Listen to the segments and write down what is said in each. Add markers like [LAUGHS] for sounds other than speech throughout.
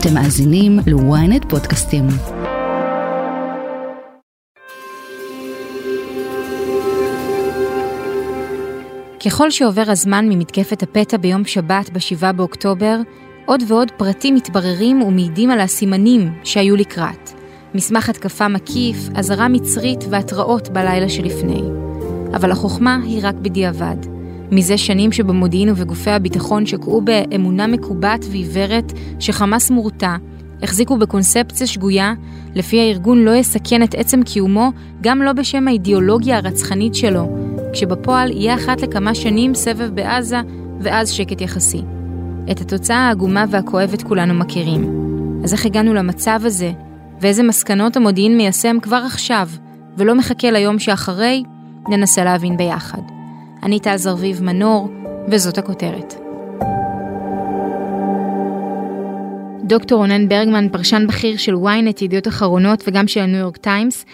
אתם מאזינים ל-ynet פודקאסטים. ככל שעובר הזמן ממתקפת הפתע ביום שבת ב-7 באוקטובר, עוד ועוד פרטים מתבררים ומעידים על הסימנים שהיו לקראת. מסמך התקפה מקיף, אזהרה מצרית והתראות בלילה שלפני. אבל החוכמה היא רק בדיעבד. מזה שנים שבמודיעין ובגופי הביטחון שקעו באמונה מקובעת ועיוורת שחמאס מורתע, החזיקו בקונספציה שגויה, לפי הארגון לא יסכן את עצם קיומו, גם לא בשם האידיאולוגיה הרצחנית שלו, כשבפועל יהיה אחת לכמה שנים סבב בעזה, ואז שקט יחסי. את התוצאה העגומה והכואבת כולנו מכירים. אז איך הגענו למצב הזה, ואיזה מסקנות המודיעין מיישם כבר עכשיו, ולא מחכה ליום שאחרי, ננסה להבין ביחד. אני טל זרביב מנור, וזאת הכותרת. דוקטור רונן ברגמן, פרשן בכיר של ynet, ידיעות אחרונות וגם של הניו יורק טיימס,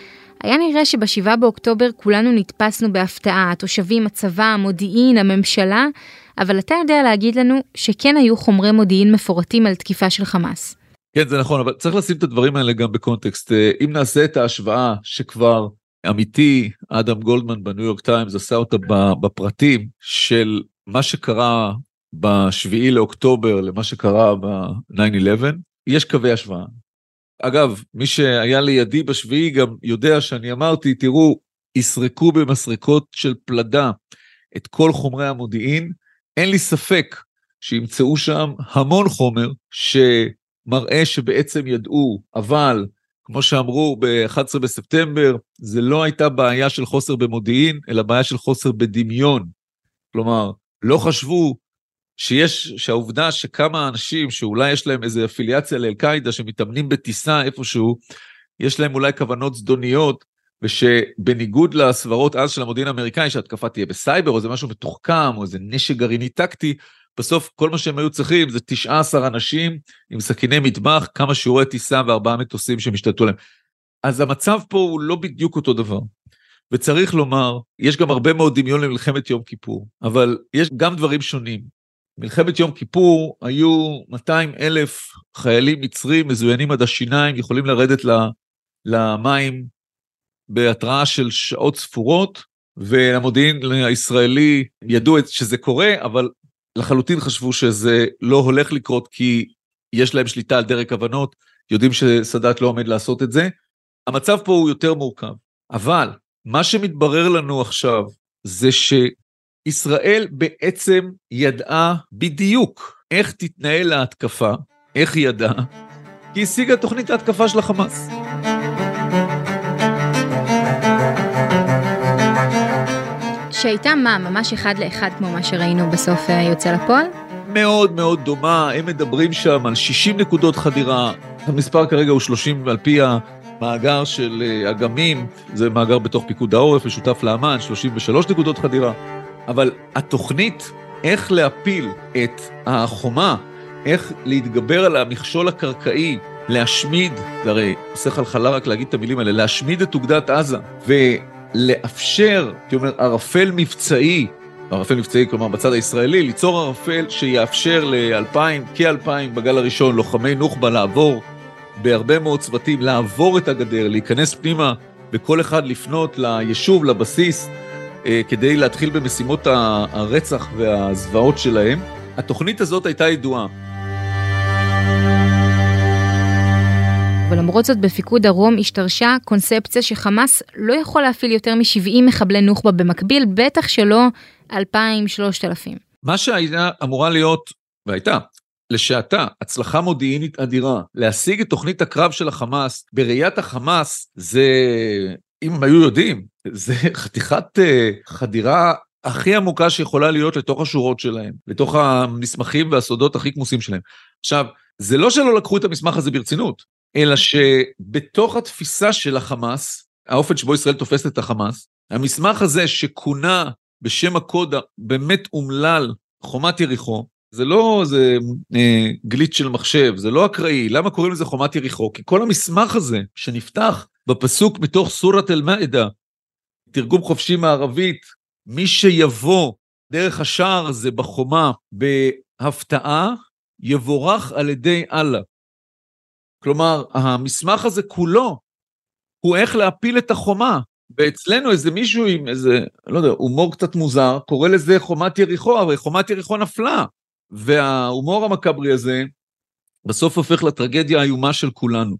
היה נראה שבשבעה באוקטובר כולנו נתפסנו בהפתעה, התושבים, הצבא, המודיעין, הממשלה, אבל אתה יודע להגיד לנו שכן היו חומרי מודיעין מפורטים על תקיפה של חמאס. כן זה נכון אבל צריך לשים את הדברים האלה גם בקונטקסט אם נעשה את ההשוואה שכבר עמיתי אדם גולדמן בניו יורק טיימס עשה אותה בפרטים של מה שקרה בשביעי לאוקטובר למה שקרה ב-9-11 יש קווי השוואה. אגב מי שהיה לידי בשביעי גם יודע שאני אמרתי תראו יסרקו במסרקות של פלדה את כל חומרי המודיעין אין לי ספק שימצאו שם המון חומר שמראה שבעצם ידעו אבל כמו שאמרו ב-11 בספטמבר, זה לא הייתה בעיה של חוסר במודיעין, אלא בעיה של חוסר בדמיון. כלומר, לא חשבו שיש, שהעובדה שכמה אנשים שאולי יש להם איזו אפיליאציה לאל-קאעידה שמתאמנים בטיסה איפשהו, יש להם אולי כוונות זדוניות, ושבניגוד לסברות אז של המודיעין האמריקאי שהתקפה תהיה בסייבר או זה משהו מתוחכם או איזה נשק גרעיני טקטי, בסוף כל מה שהם היו צריכים זה 19 אנשים עם סכיני מטבח, כמה שיעורי טיסה וארבעה מטוסים שהם השתלטו להם. אז המצב פה הוא לא בדיוק אותו דבר. וצריך לומר, יש גם הרבה מאוד דמיון למלחמת יום כיפור, אבל יש גם דברים שונים. מלחמת יום כיפור היו 200 אלף חיילים מצרים מזוינים עד השיניים, יכולים לרדת למים בהתראה של שעות ספורות, והמודיעין הישראלי ידעו שזה קורה, אבל לחלוטין חשבו שזה לא הולך לקרות כי יש להם שליטה על דרג הבנות, יודעים שסאדאת לא עומד לעשות את זה. המצב פה הוא יותר מורכב, אבל מה שמתברר לנו עכשיו זה שישראל בעצם ידעה בדיוק איך תתנהל ההתקפה, איך היא ידעה, כי השיגה תוכנית ההתקפה של החמאס. שהייתה מה, ממש אחד לאחד כמו מה שראינו בסוף אה, יוצא לפועל? מאוד מאוד דומה, הם מדברים שם על 60 נקודות חדירה, המספר כרגע הוא 30 על פי המאגר של אה, אגמים, זה מאגר בתוך פיקוד העורף, משותף לאמ"ן, 33 נקודות חדירה, אבל התוכנית איך להפיל את החומה, איך להתגבר על המכשול הקרקעי, להשמיד, זה הרי עושה חלחלה רק להגיד את המילים האלה, להשמיד את אוגדת עזה, ו... לאפשר, הייתי אומר, ערפל מבצעי, ערפל מבצעי, כלומר בצד הישראלי, ליצור ערפל שיאפשר לאלפיים, כאלפיים בגל הראשון, לוחמי נוח'בה לעבור בהרבה מאוד צוותים, לעבור את הגדר, להיכנס פנימה, וכל אחד לפנות ליישוב, לבסיס, אה, כדי להתחיל במשימות הרצח והזוועות שלהם. התוכנית הזאת הייתה ידועה. ולמרות זאת בפיקוד דרום השתרשה קונספציה שחמאס לא יכול להפעיל יותר מ-70 מחבלי נוח'בה במקביל, בטח שלא 2,000-3,000. מה שהייתה אמורה להיות, והייתה, לשעתה, הצלחה מודיעינית אדירה, להשיג את תוכנית הקרב של החמאס, בראיית החמאס זה, אם הם היו יודעים, זה [LAUGHS] חתיכת uh, חדירה הכי עמוקה שיכולה להיות לתוך השורות שלהם, לתוך המסמכים והסודות הכי כמוסים שלהם. עכשיו, זה לא שלא לקחו את המסמך הזה ברצינות, אלא שבתוך התפיסה של החמאס, האופן שבו ישראל תופסת את החמאס, המסמך הזה שכונה בשם הקוד הבאמת אומלל, חומת יריחו, זה לא איזה אה, גליץ' של מחשב, זה לא אקראי, למה קוראים לזה חומת יריחו? כי כל המסמך הזה שנפתח בפסוק מתוך סורת אל-מאעדה, תרגום חופשי מערבית, מי שיבוא דרך השער הזה בחומה בהפתעה, יבורך על ידי אללה. כלומר, המסמך הזה כולו הוא איך להפיל את החומה. ואצלנו איזה מישהו עם איזה, לא יודע, הומור קצת מוזר, קורא לזה חומת יריחו, הרי חומת יריחו נפלה. וההומור המכברי הזה בסוף הופך לטרגדיה האיומה של כולנו.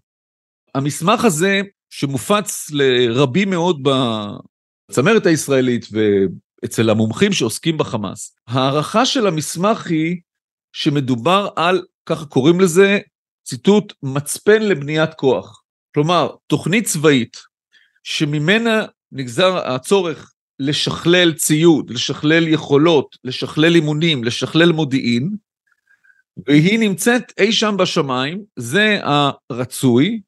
המסמך הזה, שמופץ לרבים מאוד בצמרת הישראלית ואצל המומחים שעוסקים בחמאס, הערכה של המסמך היא שמדובר על, ככה קוראים לזה, ציטוט, מצפן לבניית כוח. כלומר, תוכנית צבאית שממנה נגזר הצורך לשכלל ציוד, לשכלל יכולות, לשכלל אימונים, לשכלל מודיעין, והיא נמצאת אי שם בשמיים, זה הרצוי,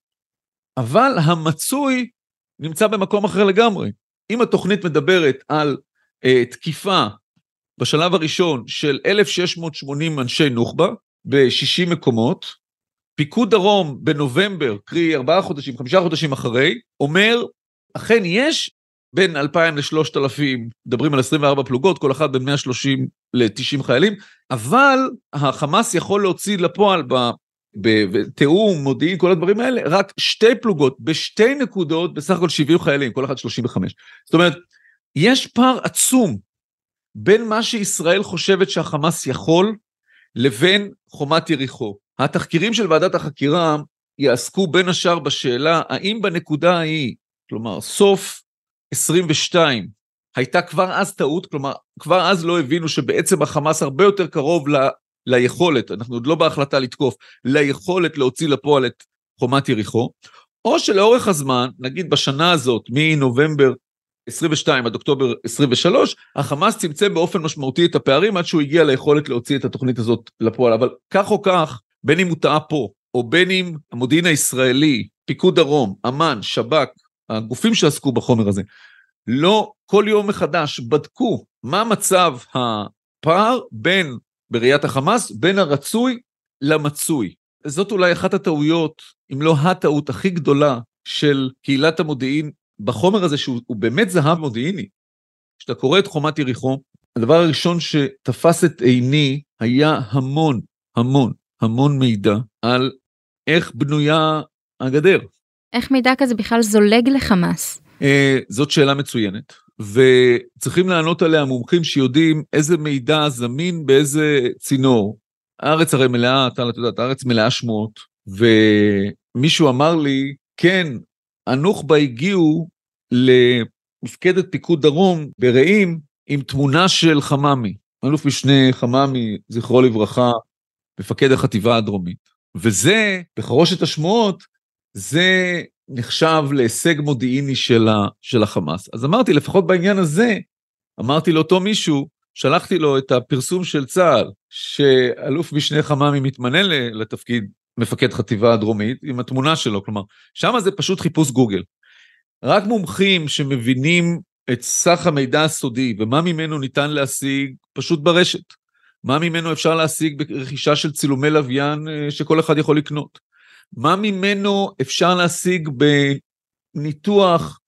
אבל המצוי נמצא במקום אחר לגמרי. אם התוכנית מדברת על uh, תקיפה בשלב הראשון של 1,680 אנשי נוח'בה ב-60 מקומות, פיקוד דרום בנובמבר, קרי ארבעה חודשים, חמישה חודשים אחרי, אומר, אכן יש בין 2,000 ל-3,000, מדברים על 24 פלוגות, כל אחת בין 130 ל-90 חיילים, אבל החמאס יכול להוציא לפועל בתיאום, מודיעין, כל הדברים האלה, רק שתי פלוגות, בשתי נקודות, בסך הכל 70 חיילים, כל אחד 35. זאת אומרת, יש פער עצום בין מה שישראל חושבת שהחמאס יכול, לבין חומת יריחו. התחקירים של ועדת החקירה יעסקו בין השאר בשאלה האם בנקודה ההיא, כלומר סוף 22, הייתה כבר אז טעות, כלומר כבר אז לא הבינו שבעצם החמאס הרבה יותר קרוב ל, ליכולת, אנחנו עוד לא בהחלטה לתקוף, ליכולת להוציא לפועל את חומת יריחו, או שלאורך הזמן, נגיד בשנה הזאת, מנובמבר 22 עד אוקטובר 23, החמאס צמצם באופן משמעותי את הפערים עד שהוא הגיע ליכולת להוציא את התוכנית הזאת לפועל, אבל כך או כך, בין אם הוא טעה פה, או בין אם המודיעין הישראלי, פיקוד דרום, אמ"ן, שב"כ, הגופים שעסקו בחומר הזה, לא כל יום מחדש בדקו מה מצב הפער בין, בראיית החמאס, בין הרצוי למצוי. זאת אולי אחת הטעויות, אם לא הטעות הכי גדולה של קהילת המודיעין בחומר הזה, שהוא באמת זהב מודיעיני. כשאתה קורא את חומת יריחו, הדבר הראשון שתפס את עיני היה המון, המון, המון מידע על איך בנויה הגדר. איך מידע כזה בכלל זולג לחמאס? אה, זאת שאלה מצוינת, וצריכים לענות עליה מומחים שיודעים איזה מידע זמין באיזה צינור. הארץ הרי מלאה, אתה יודעת, הארץ מלאה שמועות, ומישהו אמר לי, כן, הנוח'בה הגיעו למפקדת פיקוד דרום ברעים עם תמונה של חממי, אלוף משנה חממי, זכרו לברכה, מפקד החטיבה הדרומית. וזה, בחרושת השמועות, זה נחשב להישג מודיעיני של, ה, של החמאס. אז אמרתי, לפחות בעניין הזה, אמרתי לאותו מישהו, שלחתי לו את הפרסום של צה"ל, שאלוף משנה חממי מתמנה לתפקיד מפקד חטיבה הדרומית, עם התמונה שלו, כלומר, שם זה פשוט חיפוש גוגל. רק מומחים שמבינים את סך המידע הסודי ומה ממנו ניתן להשיג פשוט ברשת. מה ממנו אפשר להשיג ברכישה של צילומי לוויין אה, שכל אחד יכול לקנות? מה ממנו אפשר להשיג בניתוח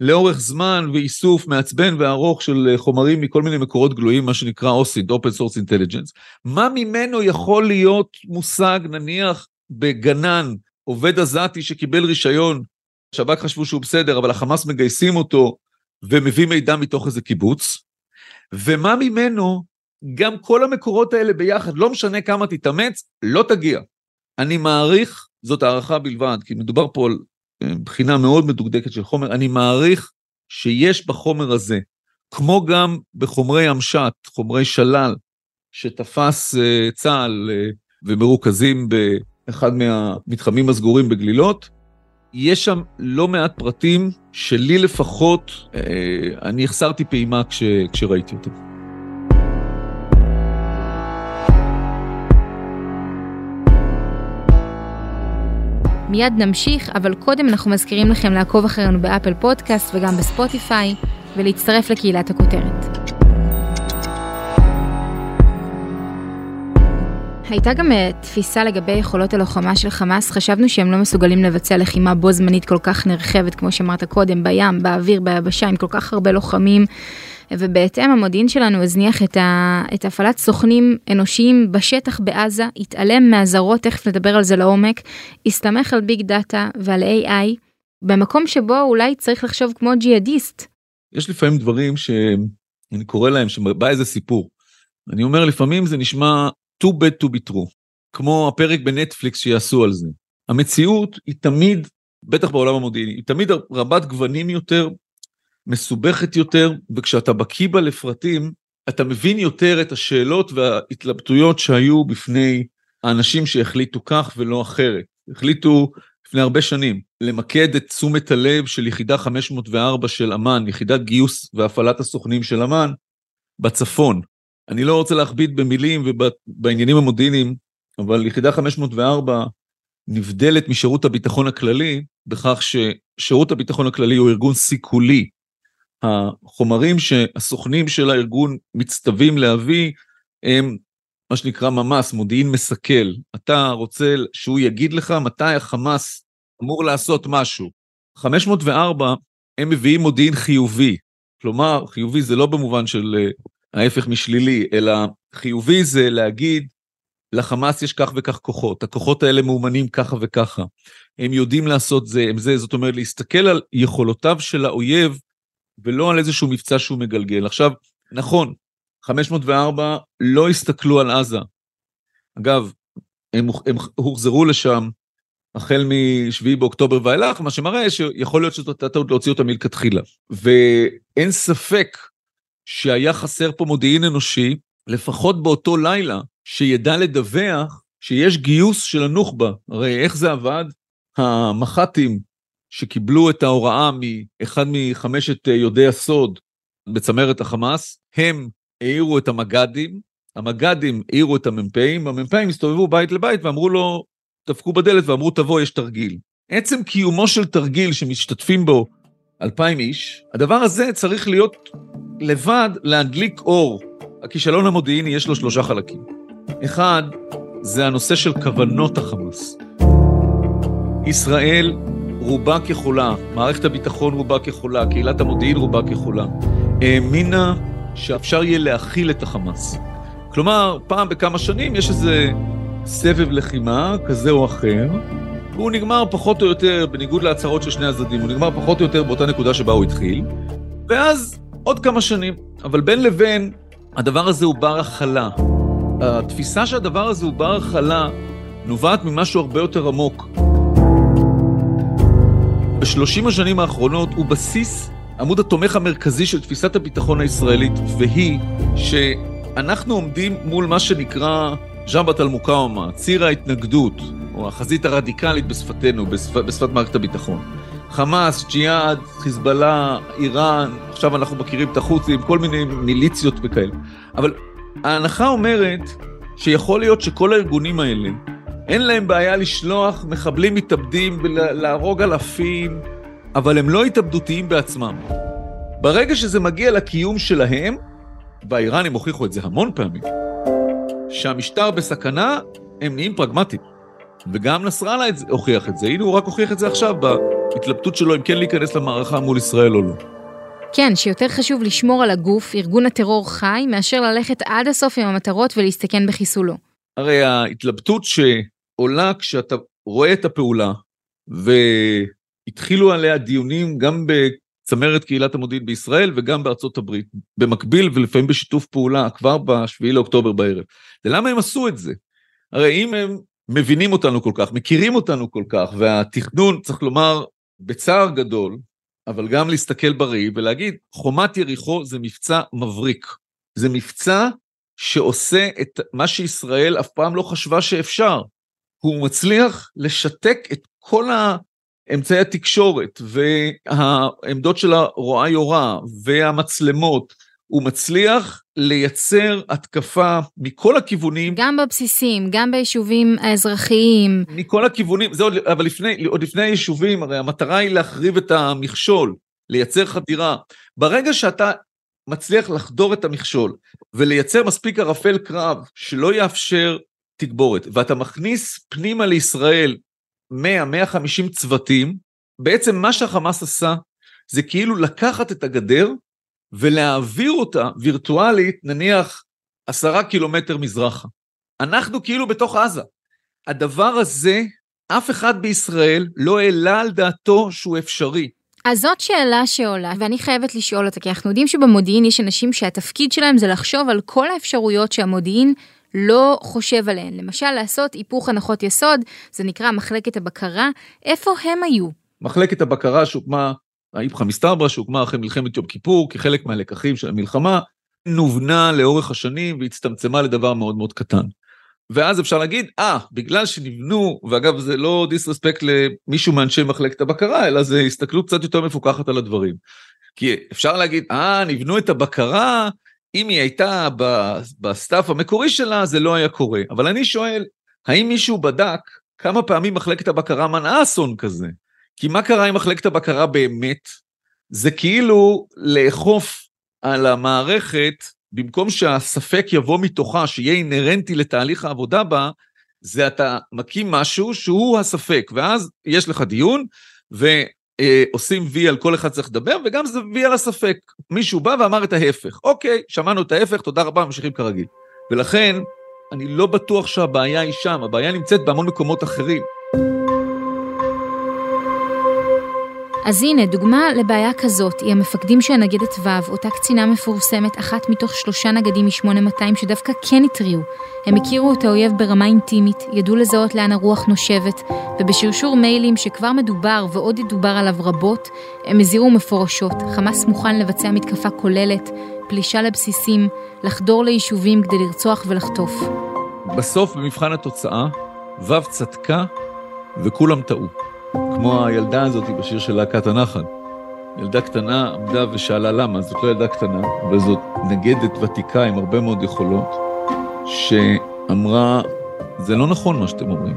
לאורך זמן ואיסוף מעצבן וארוך של אה, חומרים מכל מיני מקורות גלויים, מה שנקרא OSINT, Open Source Intelligence? מה ממנו יכול להיות מושג, נניח, בגנן, עובד עזתי שקיבל רישיון, שב"כ חשבו שהוא בסדר, אבל החמאס מגייסים אותו ומביא מידע מתוך איזה קיבוץ? ומה ממנו גם כל המקורות האלה ביחד, לא משנה כמה תתאמץ, לא תגיע. אני מעריך, זאת הערכה בלבד, כי מדובר פה על אה, בחינה מאוד מדוקדקת של חומר, אני מעריך שיש בחומר הזה, כמו גם בחומרי המשט, חומרי שלל, שתפס uh, צה"ל uh, ומרוכזים באחד מהמתחמים הסגורים בגלילות, יש שם לא מעט פרטים שלי לפחות, uh, אני החסרתי פעימה כש, כשראיתי אותם. מיד נמשיך, אבל קודם אנחנו מזכירים לכם לעקוב אחרינו באפל פודקאסט וגם בספוטיפיי, ולהצטרף לקהילת הכותרת. הייתה גם אה, תפיסה לגבי יכולות הלוחמה של חמאס, חשבנו שהם לא מסוגלים לבצע לחימה בו זמנית כל כך נרחבת, כמו שאמרת קודם, בים, באוויר, ביבשה, עם כל כך הרבה לוחמים. ובהתאם המודיעין שלנו הזניח את, ה, את הפעלת סוכנים אנושיים בשטח בעזה, התעלם מהזרות, תכף נדבר על זה לעומק, הסתמך על ביג דאטה ועל AI, במקום שבו אולי צריך לחשוב כמו ג'יהאדיסט. יש לפעמים דברים שאני קורא להם, שבא איזה סיפור. אני אומר, לפעמים זה נשמע too bad to be true, כמו הפרק בנטפליקס שיעשו על זה. המציאות היא תמיד, בטח בעולם המודיעיני, היא תמיד רבת גוונים יותר, מסובכת יותר, וכשאתה בקיא בה לפרטים, אתה מבין יותר את השאלות וההתלבטויות שהיו בפני האנשים שהחליטו כך ולא אחרת. החליטו לפני הרבה שנים למקד את תשומת הלב של יחידה 504 של אמ"ן, יחידת גיוס והפעלת הסוכנים של אמ"ן, בצפון. אני לא רוצה להכביד במילים ובעניינים המודיעיניים, אבל יחידה 504 נבדלת משירות הביטחון הכללי בכך ששירות הביטחון הכללי הוא ארגון סיכולי החומרים שהסוכנים של הארגון מצטווים להביא הם מה שנקרא ממ"ס, מודיעין מסכל. אתה רוצה שהוא יגיד לך מתי החמאס אמור לעשות משהו. 504 הם מביאים מודיעין חיובי. כלומר, חיובי זה לא במובן של אה, ההפך משלילי, אלא חיובי זה להגיד לחמאס יש כך וכך כוחות, הכוחות האלה מאומנים ככה וככה. הם יודעים לעשות זה, הם זה, זאת אומרת להסתכל על יכולותיו של האויב ולא על איזשהו מבצע שהוא מגלגל. עכשיו, נכון, 504 לא הסתכלו על עזה. אגב, הם, הם הוחזרו לשם החל מ-7 באוקטובר ואילך, מה שמראה שיכול להיות שזאת הייתה טעות להוציא אותה מלכתחילה. ואין ספק שהיה חסר פה מודיעין אנושי, לפחות באותו לילה, שידע לדווח שיש גיוס של הנוח'בה. הרי איך זה עבד? המח"טים שקיבלו את ההוראה מאחד מחמשת אה, יודעי הסוד בצמרת החמאס, הם העירו את המג"דים, המג"דים העירו את המ"פים, המ"פים הסתובבו בית לבית ואמרו לו, דפקו בדלת ואמרו תבוא, יש תרגיל. עצם קיומו של תרגיל שמשתתפים בו אלפיים איש, הדבר הזה צריך להיות לבד להדליק אור. הכישלון המודיעיני יש לו שלושה חלקים. אחד, זה הנושא של כוונות החמאס. ישראל רובה ככולה, מערכת הביטחון רובה ככולה, קהילת המודיעין רובה ככולה, האמינה שאפשר יהיה להכיל את החמאס. כלומר, פעם בכמה שנים יש איזה סבב לחימה כזה או אחר, והוא נגמר פחות או יותר, בניגוד להצהרות של שני הצדדים, הוא נגמר פחות או יותר באותה נקודה שבה הוא התחיל, ואז עוד כמה שנים. אבל בין לבין, הדבר הזה הוא בר הכלה. התפיסה שהדבר הזה הוא בר הכלה נובעת ממשהו הרבה יותר עמוק. בשלושים השנים האחרונות הוא בסיס, עמוד התומך המרכזי של תפיסת הביטחון הישראלית, והיא שאנחנו עומדים מול מה שנקרא ז'מבת אל-מוקאומה, ציר ההתנגדות, או החזית הרדיקלית בשפתנו, בשפ... בשפת מערכת הביטחון. חמאס, ג'יהאד, חיזבאללה, איראן, עכשיו אנחנו מכירים את החות'ים, כל מיני מיליציות וכאלה. אבל ההנחה אומרת שיכול להיות שכל הארגונים האלה אין להם בעיה לשלוח מחבלים מתאבדים ולהרוג אלפים, אבל הם לא התאבדותיים בעצמם. ברגע שזה מגיע לקיום שלהם, והאיראנים הוכיחו את זה המון פעמים, שהמשטר בסכנה, הם נהיים פרגמטיים. וגם נסראללה הוכיח את זה, הנה הוא רק הוכיח את זה עכשיו בהתלבטות שלו אם כן להיכנס למערכה מול ישראל או לא. כן, שיותר חשוב לשמור על הגוף, ארגון הטרור חי, מאשר ללכת עד הסוף עם המטרות ולהסתכן בחיסולו. הרי ההתלבטות ש... עולה כשאתה רואה את הפעולה, והתחילו עליה דיונים גם בצמרת קהילת המודיעין בישראל וגם בארצות הברית, במקביל ולפעמים בשיתוף פעולה כבר ב-7 לאוקטובר בערב. ולמה הם עשו את זה? הרי אם הם מבינים אותנו כל כך, מכירים אותנו כל כך, והתכנון, צריך לומר, בצער גדול, אבל גם להסתכל בראי ולהגיד, חומת יריחו זה מבצע מבריק. זה מבצע שעושה את מה שישראל אף פעם לא חשבה שאפשר. הוא מצליח לשתק את כל אמצעי התקשורת והעמדות של הרואה יורה והמצלמות, הוא מצליח לייצר התקפה מכל הכיוונים. גם בבסיסים, גם ביישובים האזרחיים. מכל הכיוונים, זה עוד, אבל לפני, עוד לפני היישובים, הרי המטרה היא להחריב את המכשול, לייצר חדירה. ברגע שאתה מצליח לחדור את המכשול ולייצר מספיק ערפל קרב שלא יאפשר תגבורת, ואתה מכניס פנימה לישראל 100-150 צוותים, בעצם מה שהחמאס עשה זה כאילו לקחת את הגדר ולהעביר אותה וירטואלית נניח עשרה קילומטר מזרחה. אנחנו כאילו בתוך עזה. הדבר הזה, אף אחד בישראל לא העלה על דעתו שהוא אפשרי. אז זאת שאלה שעולה, ואני חייבת לשאול אותה, כי אנחנו יודעים שבמודיעין יש אנשים שהתפקיד שלהם זה לחשוב על כל האפשרויות שהמודיעין לא חושב עליהן. למשל, לעשות היפוך הנחות יסוד, זה נקרא מחלקת הבקרה, איפה הם היו? מחלקת הבקרה שהוקמה, האיפכא מסתברא, שהוקמה אחרי מלחמת יום כיפור, כחלק מהלקחים של המלחמה, נובנה לאורך השנים והצטמצמה לדבר מאוד מאוד קטן. ואז אפשר להגיד, אה, ah, בגלל שנבנו, ואגב זה לא דיסרספקט למישהו מאנשי מחלקת הבקרה, אלא זה הסתכלות קצת יותר מפוקחת על הדברים. כי אפשר להגיד, אה, ah, נבנו את הבקרה, אם היא הייתה ב setup המקורי שלה, זה לא היה קורה. אבל אני שואל, האם מישהו בדק כמה פעמים מחלקת הבקרה מנעה אסון כזה? כי מה קרה עם מחלקת הבקרה באמת? זה כאילו לאכוף על המערכת במקום שהספק יבוא מתוכה, שיהיה אינהרנטי לתהליך העבודה בה, זה אתה מקים משהו שהוא הספק, ואז יש לך דיון, ועושים וי על כל אחד צריך לדבר, וגם זה וי על הספק. מישהו בא ואמר את ההפך. אוקיי, שמענו את ההפך, תודה רבה, ממשיכים כרגיל. ולכן, אני לא בטוח שהבעיה היא שם, הבעיה נמצאת בהמון מקומות אחרים. אז הנה, דוגמה לבעיה כזאת היא המפקדים של נגדת ו', אותה קצינה מפורסמת, אחת מתוך שלושה נגדים מ-8200 שדווקא כן התריעו. הם הכירו את האויב ברמה אינטימית, ידעו לזהות לאן הרוח נושבת, ובשרשור מיילים שכבר מדובר ועוד ידובר עליו רבות, הם הזהירו מפורשות, חמאס מוכן לבצע מתקפה כוללת, פלישה לבסיסים, לחדור ליישובים כדי לרצוח ולחטוף. בסוף, במבחן התוצאה, ו' צדקה וכולם טעו. כמו הילדה הזאת בשיר של להקת הנחל. ילדה קטנה עמדה ושאלה למה, זאת לא ילדה קטנה, אבל זאת נגדת ותיקה עם הרבה מאוד יכולות, שאמרה, זה לא נכון מה שאתם אומרים.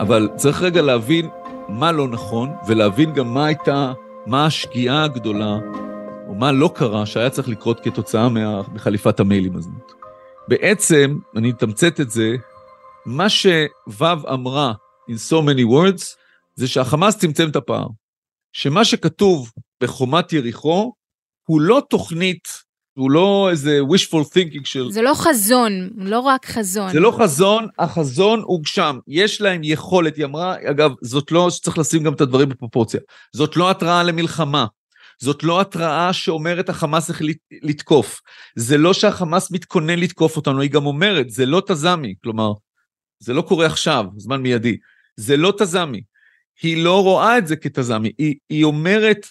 אבל צריך רגע להבין מה לא נכון, ולהבין גם מה הייתה, מה השגיאה הגדולה, או מה לא קרה שהיה צריך לקרות כתוצאה מחליפת המיילים הזאת. בעצם, אני אתמצת את זה, מה שו' אמרה in so many words, זה שהחמאס צמצם את הפער. שמה שכתוב בחומת יריחו הוא לא תוכנית, הוא לא איזה wishful thinking של... זה לא חזון, לא רק חזון. זה לא חזון, החזון הוגשם. יש להם יכולת, היא אמרה, אגב, זאת לא, צריך לשים גם את הדברים בפרופורציה, זאת לא התראה למלחמה. זאת לא התראה שאומרת החמאס איך לתקוף. זה לא שהחמאס מתכונן לתקוף אותנו, היא גם אומרת, זה לא תזמי, כלומר, זה לא קורה עכשיו, זמן מיידי. זה לא תזמי. היא לא רואה את זה כתזמי, היא, היא אומרת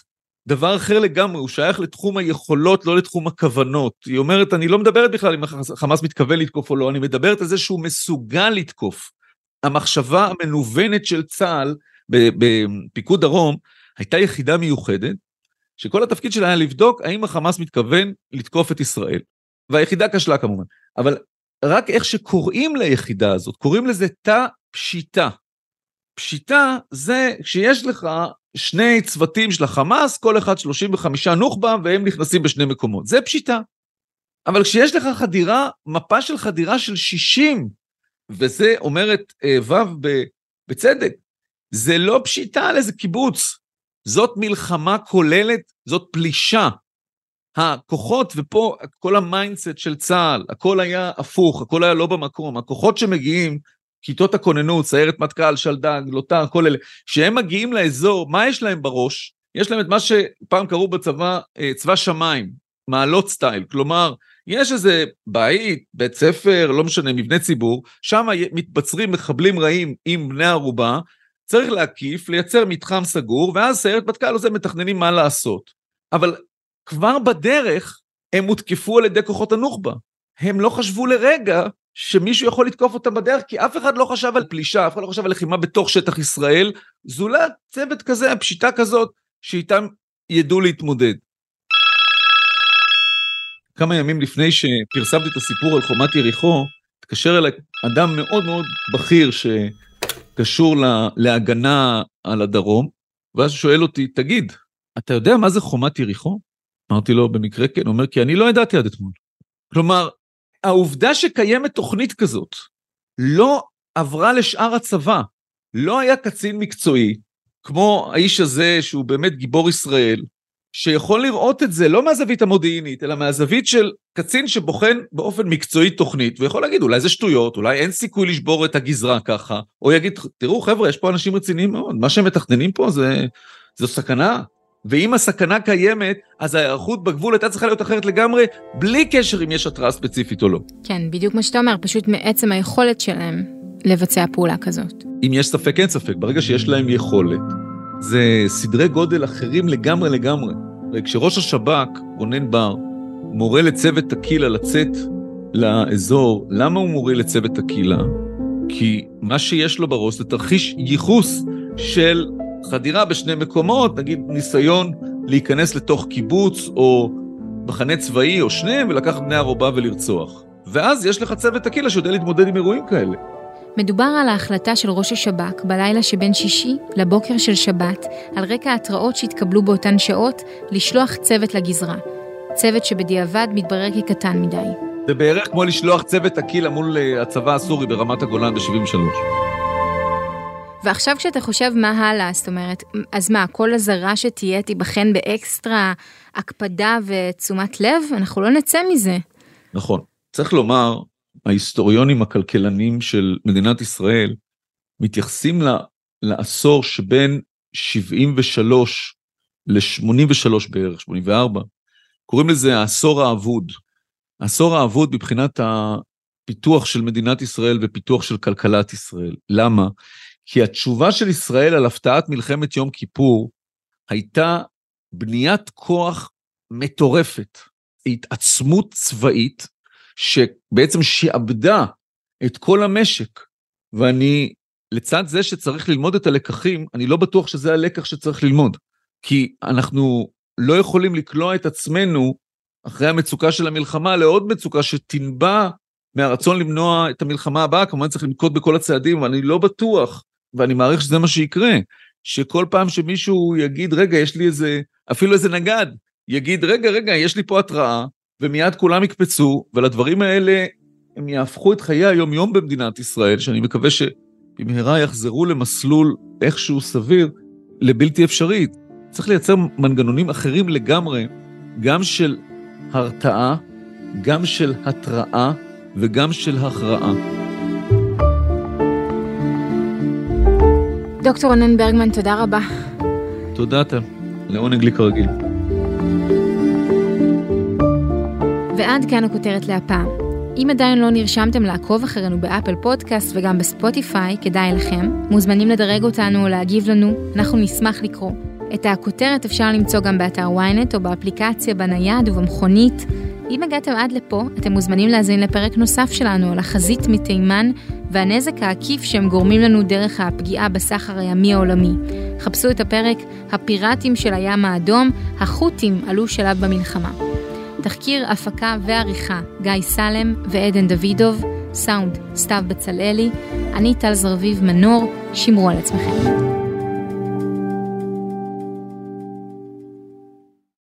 דבר אחר לגמרי, הוא שייך לתחום היכולות, לא לתחום הכוונות. היא אומרת, אני לא מדברת בכלל אם החמאס מתכוון לתקוף או לא, אני מדברת על זה שהוא מסוגל לתקוף. המחשבה המנוונת של צה"ל בפיקוד דרום הייתה יחידה מיוחדת, שכל התפקיד שלה היה לבדוק האם החמאס מתכוון לתקוף את ישראל. והיחידה כשלה כמובן. אבל רק איך שקוראים ליחידה הזאת, קוראים לזה תא פשיטה. פשיטה זה שיש לך שני צוותים של החמאס, כל אחד 35 נוח'בה, והם נכנסים בשני מקומות. זה פשיטה. אבל כשיש לך חדירה, מפה של חדירה של 60, וזה אומרת אה, ובצדק, זה לא פשיטה על איזה קיבוץ, זאת מלחמה כוללת, זאת פלישה. הכוחות, ופה כל ה mindset של צה"ל, הכל היה הפוך, הכל היה לא במקום. הכוחות שמגיעים כיתות הכוננות, סיירת מטכ"ל, שלדג, לוטר, כל אלה, כשהם מגיעים לאזור, מה יש להם בראש? יש להם את מה שפעם קראו בצבא אה, צבא שמיים, מעלות style, כלומר, יש איזה בית, בית ספר, לא משנה, מבנה ציבור, שם מתבצרים מחבלים רעים עם בני ערובה, צריך להקיף, לייצר מתחם סגור, ואז סיירת מטכ"ל עושה מתכננים מה לעשות. אבל כבר בדרך הם הותקפו על ידי כוחות הנוח'בה. הם לא חשבו לרגע שמישהו יכול לתקוף אותם בדרך, כי אף אחד לא חשב על פלישה, אף אחד לא חשב על לחימה בתוך שטח ישראל, זולת צוות כזה, פשיטה כזאת, שאיתם ידעו להתמודד. כמה ימים לפני שפרסמתי את הסיפור על חומת יריחו, התקשר אליי אדם מאוד מאוד בכיר שקשור לה, להגנה על הדרום, ואז הוא שואל אותי, תגיד, אתה יודע מה זה חומת יריחו? אמרתי לו, במקרה כן, הוא אומר, כי אני לא ידעתי עד אתמול. כלומר, העובדה שקיימת תוכנית כזאת לא עברה לשאר הצבא. לא היה קצין מקצועי, כמו האיש הזה שהוא באמת גיבור ישראל, שיכול לראות את זה לא מהזווית המודיעינית, אלא מהזווית של קצין שבוחן באופן מקצועי תוכנית, ויכול להגיד אולי זה שטויות, אולי אין סיכוי לשבור את הגזרה ככה, או יגיד תראו חבר'ה יש פה אנשים רציניים מאוד, מה שהם מתכננים פה זה, זו סכנה, ואם הסכנה קיימת, אז ההיערכות בגבול הייתה צריכה להיות אחרת לגמרי, בלי קשר אם יש התראה ספציפית או לא. כן, בדיוק מה שאתה אומר, פשוט מעצם היכולת שלהם לבצע פעולה כזאת. אם יש ספק, אין ספק, ברגע שיש להם יכולת, זה סדרי גודל אחרים לגמרי לגמרי. וכשראש השב"כ, רונן בר, מורה לצוות טקילה לצאת לאזור, למה הוא מורה לצוות טקילה? כי מה שיש לו בראש זה תרחיש ייחוס של חדירה בשני מקומות, נגיד ניסיון להיכנס לתוך קיבוץ או מחנה צבאי או שניהם ולקחת בני ערובה ולרצוח. ואז יש לך צוות טקילה שיודע להתמודד עם אירועים כאלה. מדובר על ההחלטה של ראש השב"כ בלילה שבין שישי לבוקר של שבת, על רקע התראות שהתקבלו באותן שעות, לשלוח צוות לגזרה. צוות שבדיעבד מתברר כקטן מדי. זה בערך כמו לשלוח צוות טקילה מול אה, הצבא הסורי ברמת הגולן ב-73. ועכשיו כשאתה חושב מה הלאה, זאת אומרת, אז מה, כל אזהרה שתהיה תיבחן באקסטרה הקפדה ותשומת לב? אנחנו לא נצא מזה. נכון. צריך לומר, ההיסטוריונים הכלכלנים של מדינת ישראל מתייחסים לה, לעשור שבין 73 ל-83 בערך, 84, קוראים לזה העשור האבוד. העשור האבוד מבחינת הפיתוח של מדינת ישראל ופיתוח של כלכלת ישראל. למה? כי התשובה של ישראל על הפתעת מלחמת יום כיפור הייתה בניית כוח מטורפת, התעצמות צבאית שבעצם שעבדה את כל המשק, ואני, לצד זה שצריך ללמוד את הלקחים, אני לא בטוח שזה הלקח שצריך ללמוד, כי אנחנו לא יכולים לקלוע את עצמנו אחרי המצוקה של המלחמה לעוד מצוקה שתנבע מהרצון למנוע את המלחמה הבאה, כמובן צריך לנקוט בכל הצעדים, אבל אני לא בטוח, ואני מעריך שזה מה שיקרה, שכל פעם שמישהו יגיד, רגע, יש לי איזה, אפילו איזה נגד, יגיד, רגע, רגע, יש לי פה התראה, ומיד כולם יקפצו, ולדברים האלה הם יהפכו את חיי היום-יום במדינת ישראל, שאני מקווה שבמהרה יחזרו למסלול איכשהו סביר, לבלתי אפשרי. צריך לייצר מנגנונים אחרים לגמרי, גם של הרתעה, גם של התראה וגם של הכרעה. דוקטור רונן ברגמן, תודה רבה. תודה, תם. לעונג לי כרגיל. ועד כאן הכותרת להפעם. אם עדיין לא נרשמתם לעקוב אחרינו באפל פודקאסט וגם בספוטיפיי, כדאי לכם. מוזמנים לדרג אותנו או להגיב לנו, אנחנו נשמח לקרוא. את הכותרת אפשר למצוא גם באתר ynet או באפליקציה בנייד ובמכונית. אם הגעתם עד לפה, אתם מוזמנים להאזין לפרק נוסף שלנו על החזית מתימן והנזק העקיף שהם גורמים לנו דרך הפגיעה בסחר הימי העולמי. חפשו את הפרק "הפיראטים של הים האדום, החות'ים עלו שלב במלחמה". תחקיר, הפקה ועריכה גיא סלם ועדן דוידוב, סאונד סתיו בצלאלי, אני טל זרביב מנור, שמרו על עצמכם.